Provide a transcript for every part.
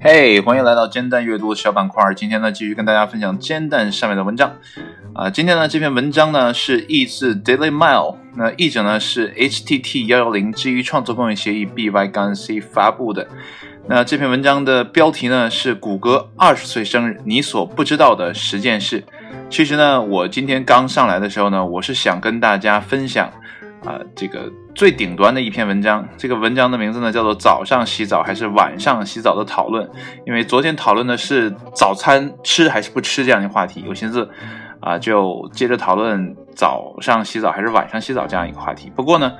嘿，欢迎来到煎蛋阅读小板块。今天呢，继续跟大家分享煎蛋上面的文章。啊，今天呢，这篇文章呢是译自 Daily Mail，那译者呢是 HTT 幺幺零基于创作公益协议 BY 杠 C 发布的。那这篇文章的标题呢是谷歌二十岁生日，你所不知道的十件事。其实呢，我今天刚上来的时候呢，我是想跟大家分享。啊，这个最顶端的一篇文章，这个文章的名字呢叫做“早上洗澡还是晚上洗澡”的讨论。因为昨天讨论的是早餐吃还是不吃这样的话题，有心思啊，就接着讨论早上洗澡还是晚上洗澡这样一个话题。不过呢，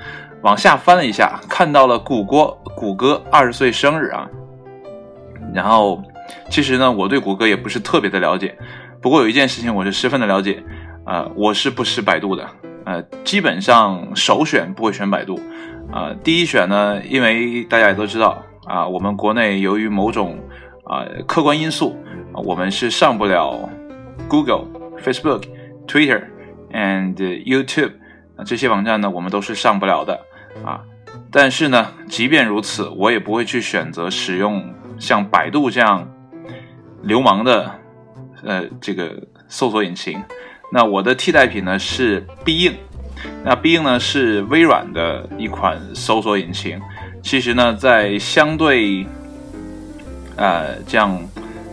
往下翻了一下，看到了谷歌谷歌二十岁生日啊，然后其实呢，我对谷歌也不是特别的了解，不过有一件事情我是十分的了解，啊，我是不吃百度的。呃，基本上首选不会选百度，啊，第一选呢，因为大家也都知道啊，我们国内由于某种啊客观因素，我们是上不了 Google、Facebook、Twitter and YouTube 啊这些网站呢，我们都是上不了的啊。但是呢，即便如此，我也不会去选择使用像百度这样流氓的呃这个搜索引擎。那我的替代品呢是必应，那必应呢是微软的一款搜索引擎。其实呢，在相对呃这样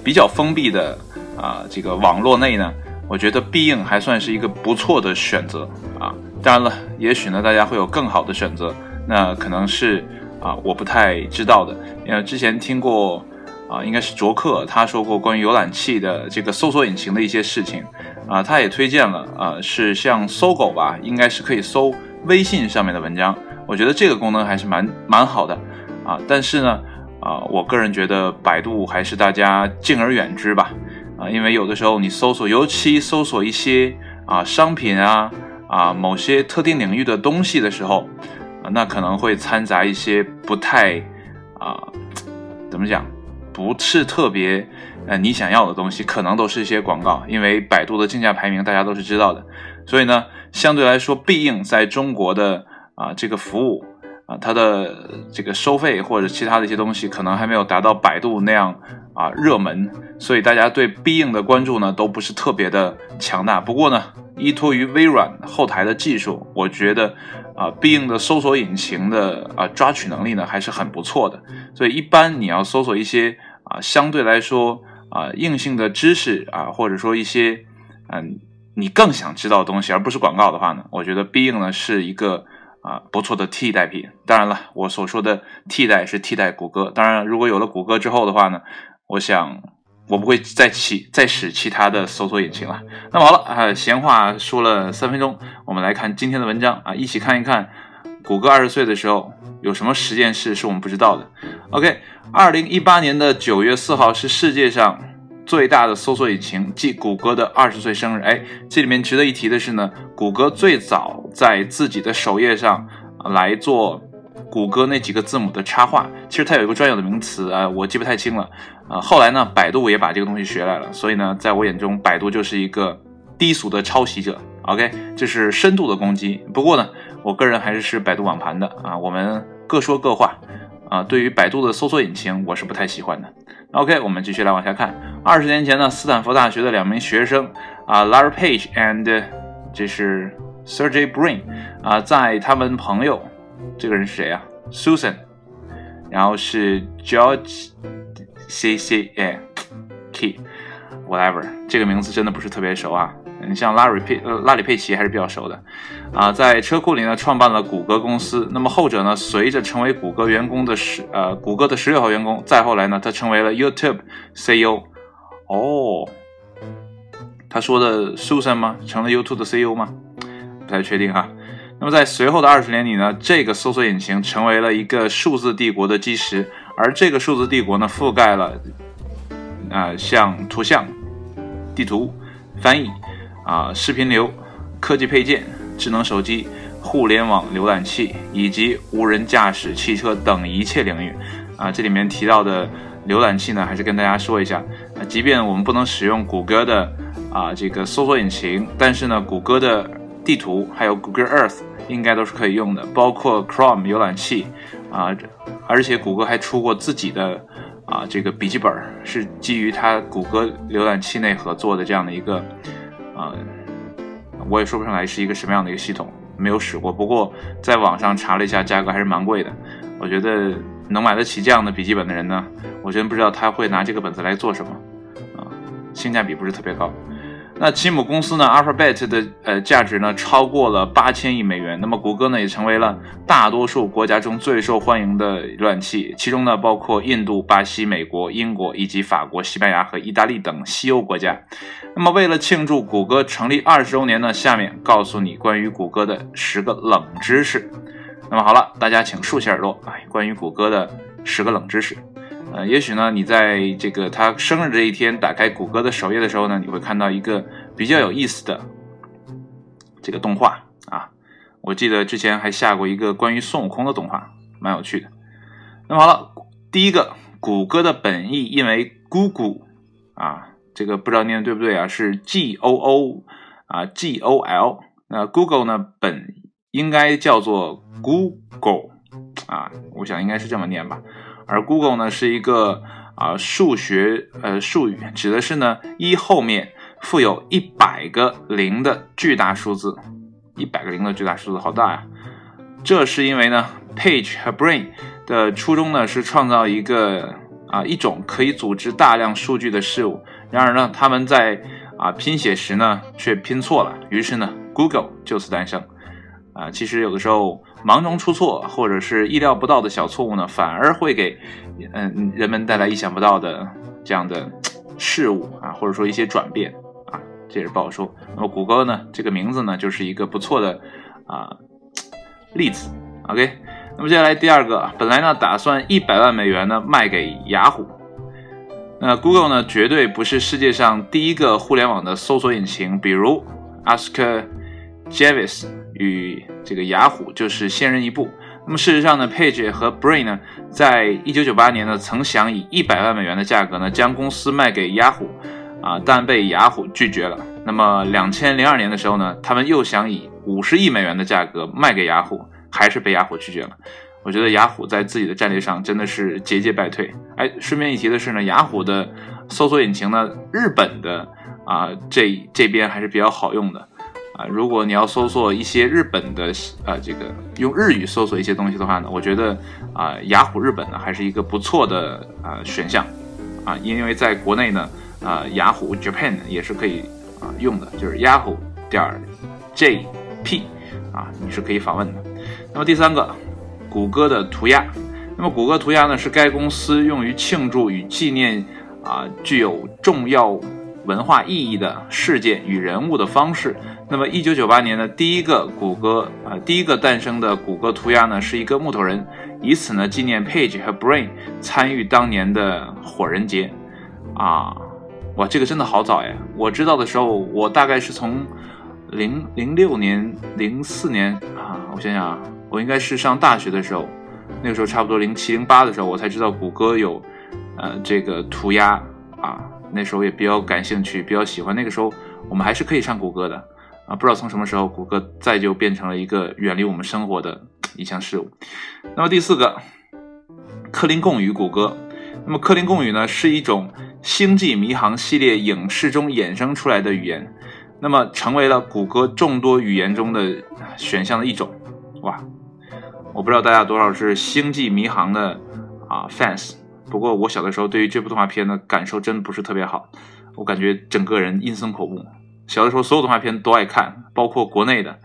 比较封闭的啊这个网络内呢，我觉得必应还算是一个不错的选择啊。当然了，也许呢大家会有更好的选择，那可能是啊我不太知道的，因为之前听过啊应该是卓克他说过关于浏览器的这个搜索引擎的一些事情。啊，他也推荐了，啊，是像搜狗吧，应该是可以搜微信上面的文章。我觉得这个功能还是蛮蛮好的，啊，但是呢，啊，我个人觉得百度还是大家敬而远之吧，啊，因为有的时候你搜索，尤其搜索一些啊商品啊啊某些特定领域的东西的时候，啊，那可能会掺杂一些不太啊，怎么讲，不是特别。呃，你想要的东西可能都是一些广告，因为百度的竞价排名大家都是知道的，所以呢，相对来说，必应在中国的啊这个服务啊，它的这个收费或者其他的一些东西，可能还没有达到百度那样啊热门，所以大家对必应的关注呢都不是特别的强大。不过呢，依托于微软后台的技术，我觉得啊必应的搜索引擎的啊抓取能力呢还是很不错的，所以一般你要搜索一些啊相对来说。啊，硬性的知识啊，或者说一些嗯，你更想知道的东西，而不是广告的话呢，我觉得必应呢是一个啊不错的替代品。当然了，我所说的替代是替代谷歌。当然，如果有了谷歌之后的话呢，我想我不会再起再使其他的搜索引擎了。那么好了啊，闲话说了三分钟，我们来看今天的文章啊，一起看一看谷歌二十岁的时候有什么十件事是我们不知道的。OK。二零一八年的九月四号是世界上最大的搜索引擎，即谷歌的二十岁生日。哎，这里面值得一提的是呢，谷歌最早在自己的首页上来做谷歌那几个字母的插画，其实它有一个专有的名词啊，我记不太清了啊。后来呢，百度也把这个东西学来了，所以呢，在我眼中，百度就是一个低俗的抄袭者。OK，这是深度的攻击。不过呢，我个人还是是百度网盘的啊，我们各说各话。啊，对于百度的搜索引擎，我是不太喜欢的。OK，我们继续来往下看。二十年前呢，斯坦福大学的两名学生啊，Larry Page and 这是 Sergey Brin 啊，在他们朋友，这个人是谁啊？Susan，然后是 George C C A K whatever，这个名字真的不是特别熟啊。你像拉里佩呃拉里佩奇还是比较熟的，啊，在车库里呢创办了谷歌公司。那么后者呢，随着成为谷歌员工的十呃谷歌的十六号员工，再后来呢，他成为了 YouTube CEO。哦，他说的 Susan 吗？成了 YouTube 的 CEO 吗？不太确定哈。那么在随后的二十年里呢，这个搜索引擎成为了一个数字帝国的基石，而这个数字帝国呢，覆盖了啊像图像、地图、翻译。啊，视频流、科技配件、智能手机、互联网浏览器以及无人驾驶汽车等一切领域，啊，这里面提到的浏览器呢，还是跟大家说一下。啊，即便我们不能使用谷歌的啊这个搜索引擎，但是呢，谷歌的地图，还有 Google Earth 应该都是可以用的，包括 Chrome 浏览器啊，而且谷歌还出过自己的啊这个笔记本，是基于它谷歌浏览器内核做的这样的一个啊，我也说不上来是一个什么样的一个系统，没有使过，不过在网上查了一下，价格还是蛮贵的，我觉得能买得起这样的笔记本的人呢，我真不知道他会拿这个本子来做什么啊，性价比不是特别高。那其母公司呢，Alphabet 的呃价值呢超过了八千亿美元。那么谷歌呢也成为了大多数国家中最受欢迎的浏览器，其中呢包括印度、巴西、美国、英国以及法国、西班牙和意大利等西欧国家。那么为了庆祝谷歌成立二十周年呢，下面告诉你关于谷歌的十个冷知识。那么好了，大家请竖起耳朵，哎，关于谷歌的十个冷知识。呃，也许呢，你在这个他生日这一天打开谷歌的首页的时候呢，你会看到一个比较有意思的这个动画啊。我记得之前还下过一个关于孙悟空的动画，蛮有趣的。那么好了，第一个，谷歌的本意因为 Google 啊，这个不知道念的对不对啊，是 G O O 啊 G O L。那 Google 呢本应该叫做 Google 啊，我想应该是这么念吧。而 Google 呢是一个啊数学呃术语，指的是呢一后面附有一百个零的巨大数字，一百个零的巨大数字好大呀！这是因为呢，Page 和 Brain 的初衷呢是创造一个啊一种可以组织大量数据的事物，然而呢他们在啊拼写时呢却拼错了，于是呢 Google 就此诞生。啊，其实有的时候忙中出错，或者是意料不到的小错误呢，反而会给嗯人们带来意想不到的这样的事物啊，或者说一些转变啊，这也是不好说。那么谷歌呢，这个名字呢，就是一个不错的啊例子。OK，那么接下来第二个，本来呢打算一百万美元呢卖给雅虎，那 Google 呢绝对不是世界上第一个互联网的搜索引擎，比如 Ask Jeeves。与这个雅虎就是先人一步。那么事实上呢，Page 和 Brain 呢，在一九九八年呢，曾想以一百万美元的价格呢，将公司卖给雅虎，啊，但被雅虎拒绝了。那么两千零二年的时候呢，他们又想以五十亿美元的价格卖给雅虎，还是被雅虎拒绝了。我觉得雅虎在自己的战略上真的是节节败退。哎，顺便一提的是呢，雅虎的搜索引擎呢，日本的啊这这边还是比较好用的。啊，如果你要搜索一些日本的啊，这个用日语搜索一些东西的话呢，我觉得啊，雅虎日本呢还是一个不错的啊选项啊，因为在国内呢啊，雅虎 Japan 也是可以啊用的，就是 Yahoo 点 JP 啊，你是可以访问的。那么第三个，谷歌的涂鸦，那么谷歌涂鸦呢是该公司用于庆祝与纪念啊具有重要文化意义的事件与人物的方式。那么，一九九八年的第一个谷歌啊，第一个诞生的谷歌涂鸦呢，是一个木头人，以此呢纪念 Page 和 Brain 参与当年的火人节啊！哇，这个真的好早呀！我知道的时候，我大概是从零零六年、零四年啊，我想想啊，我应该是上大学的时候，那个时候差不多零七零八的时候，我才知道谷歌有呃这个涂鸦啊，那时候也比较感兴趣，比较喜欢。那个时候我们还是可以上谷歌的。啊，不知道从什么时候，谷歌再就变成了一个远离我们生活的一项事物。那么第四个，克林贡语谷歌。那么克林贡语呢，是一种星际迷航系列影视中衍生出来的语言，那么成为了谷歌众多语言中的选项的一种。哇，我不知道大家多少是星际迷航的啊 fans，不过我小的时候对于这部动画片的感受真不是特别好，我感觉整个人阴森恐怖。小的时候，所有动画片都爱看，包括国内的，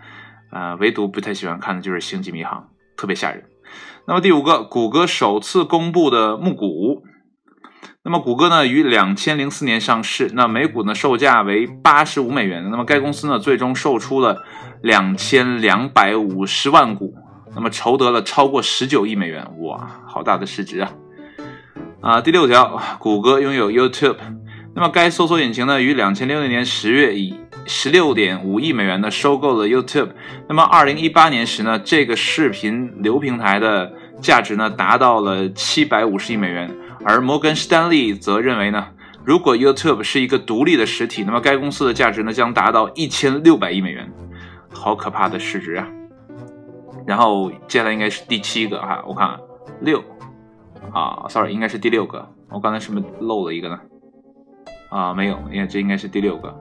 呃，唯独不太喜欢看的就是《星际迷航》，特别吓人。那么第五个，谷歌首次公布的募股。那么谷歌呢，于两千零四年上市，那每股呢售价为八十五美元。那么该公司呢，最终售出了两千两百五十万股，那么筹得了超过十九亿美元，哇，好大的市值啊！啊，第六条，谷歌拥有 YouTube。那么，该搜索引擎呢，于两千零六年十月以十六点五亿美元呢收购了 YouTube。那么，二零一八年时呢，这个视频流平台的价值呢达到了七百五十亿美元。而摩根士丹利则认为呢，如果 YouTube 是一个独立的实体，那么该公司的价值呢将达到一千六百亿美元。好可怕的市值啊！然后接下来应该是第七个哈，我看六啊，sorry，应该是第六个。我刚才是不是漏了一个呢？啊，没有，因为这应该是第六个。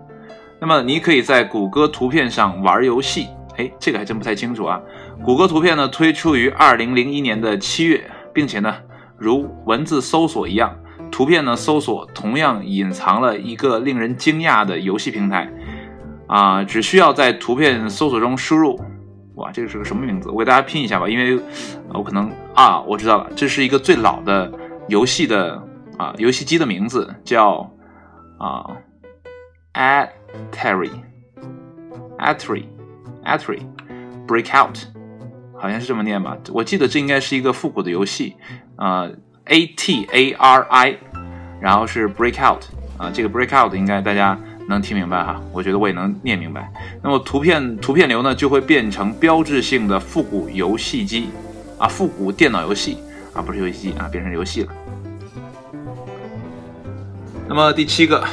那么你可以在谷歌图片上玩游戏，哎，这个还真不太清楚啊。谷歌图片呢推出于二零零一年的七月，并且呢，如文字搜索一样，图片呢搜索同样隐藏了一个令人惊讶的游戏平台啊，只需要在图片搜索中输入。哇，这个是个什么名字？我给大家拼一下吧，因为我可能啊，我知道了，这是一个最老的游戏的啊游戏机的名字，叫啊，Atari，Atari，Atari，Breakout，好像是这么念吧？我记得这应该是一个复古的游戏啊，A T A R I，然后是 Breakout 啊，这个 Breakout 应该大家。能听明白哈，我觉得我也能念明白。那么图片图片流呢，就会变成标志性的复古游戏机啊，复古电脑游戏啊，不是游戏机啊，变成游戏了。那么第七个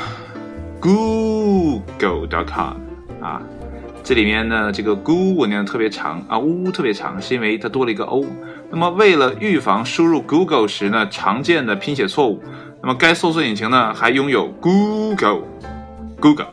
，Google.com 啊，这里面呢，这个 Goo 我念的特别长啊，呜特别长，是因为它多了一个 O。那么为了预防输入 Google 时呢常见的拼写错误，那么该搜索引擎呢还拥有 Google。Google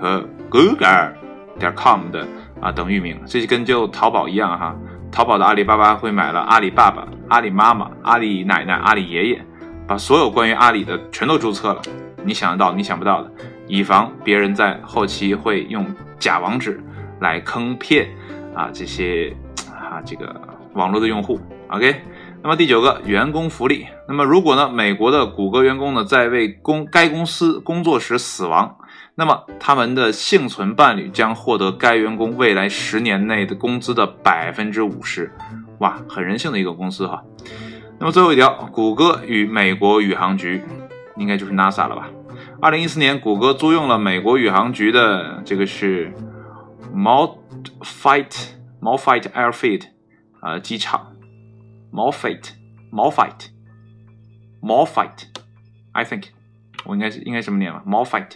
和 Google 点 com 的啊等域名，这就跟就淘宝一样哈。淘宝的阿里巴巴会买了阿里爸爸、阿里妈妈、阿里奶奶、阿里爷爷，把所有关于阿里的全都注册了。你想得到，你想不到的，以防别人在后期会用假网址来坑骗啊这些啊这个网络的用户。OK。那么第九个员工福利，那么如果呢，美国的谷歌员工呢在为公该公司工作时死亡，那么他们的幸存伴侣将获得该员工未来十年内的工资的百分之五十，哇，很人性的一个公司哈。那么最后一条，谷歌与美国宇航局，应该就是 NASA 了吧？二零一四年，谷歌租用了美国宇航局的这个是 Moffett Moffett Airfield 啊机场。，Moffat Moffat Moffett, I think，我应该是应该这么念吧？Moffett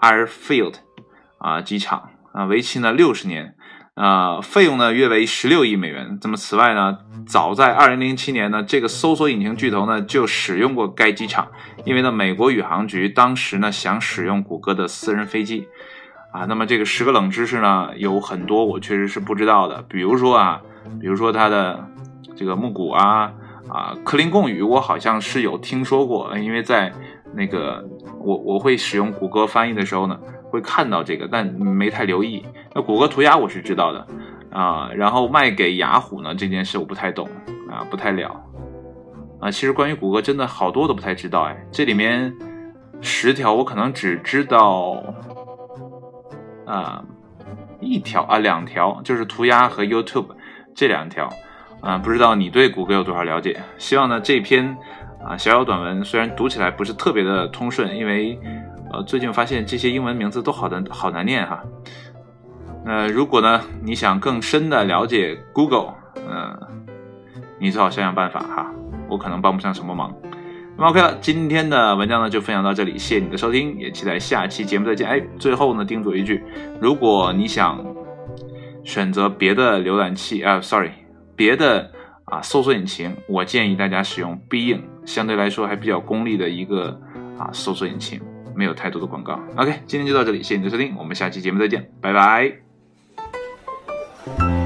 Airfield 啊，机场啊，为期呢六十年，啊，费用呢约为十六亿美元。那么此外呢，早在二零零七年呢，这个搜索引擎巨头呢就使用过该机场，因为呢，美国宇航局当时呢想使用谷歌的私人飞机啊。那么这个十个冷知识呢，有很多我确实是不知道的，比如说啊，比如说它的。这个木谷啊啊，克林贡语我好像是有听说过，因为在那个我我会使用谷歌翻译的时候呢，会看到这个，但没太留意。那谷歌涂鸦我是知道的啊，然后卖给雅虎呢这件事我不太懂啊，不太了啊。其实关于谷歌真的好多都不太知道哎，这里面十条我可能只知道啊一条啊两条，就是涂鸦和 YouTube 这两条。啊，不知道你对谷歌有多少了解？希望呢这篇啊小小短文虽然读起来不是特别的通顺，因为呃最近发现这些英文名字都好难好难念哈。那如果呢你想更深的了解 Google，嗯，你最好想想办法哈，我可能帮不上什么忙。那么 OK 了，今天的文章呢就分享到这里，谢谢你的收听，也期待下期节目再见。哎，最后呢叮嘱一句，如果你想选择别的浏览器啊，sorry。别的啊，搜索引擎，我建议大家使用必应相对来说还比较功利的一个啊搜索引擎，没有太多的广告。OK，今天就到这里，谢谢你的收听，我们下期节目再见，拜拜。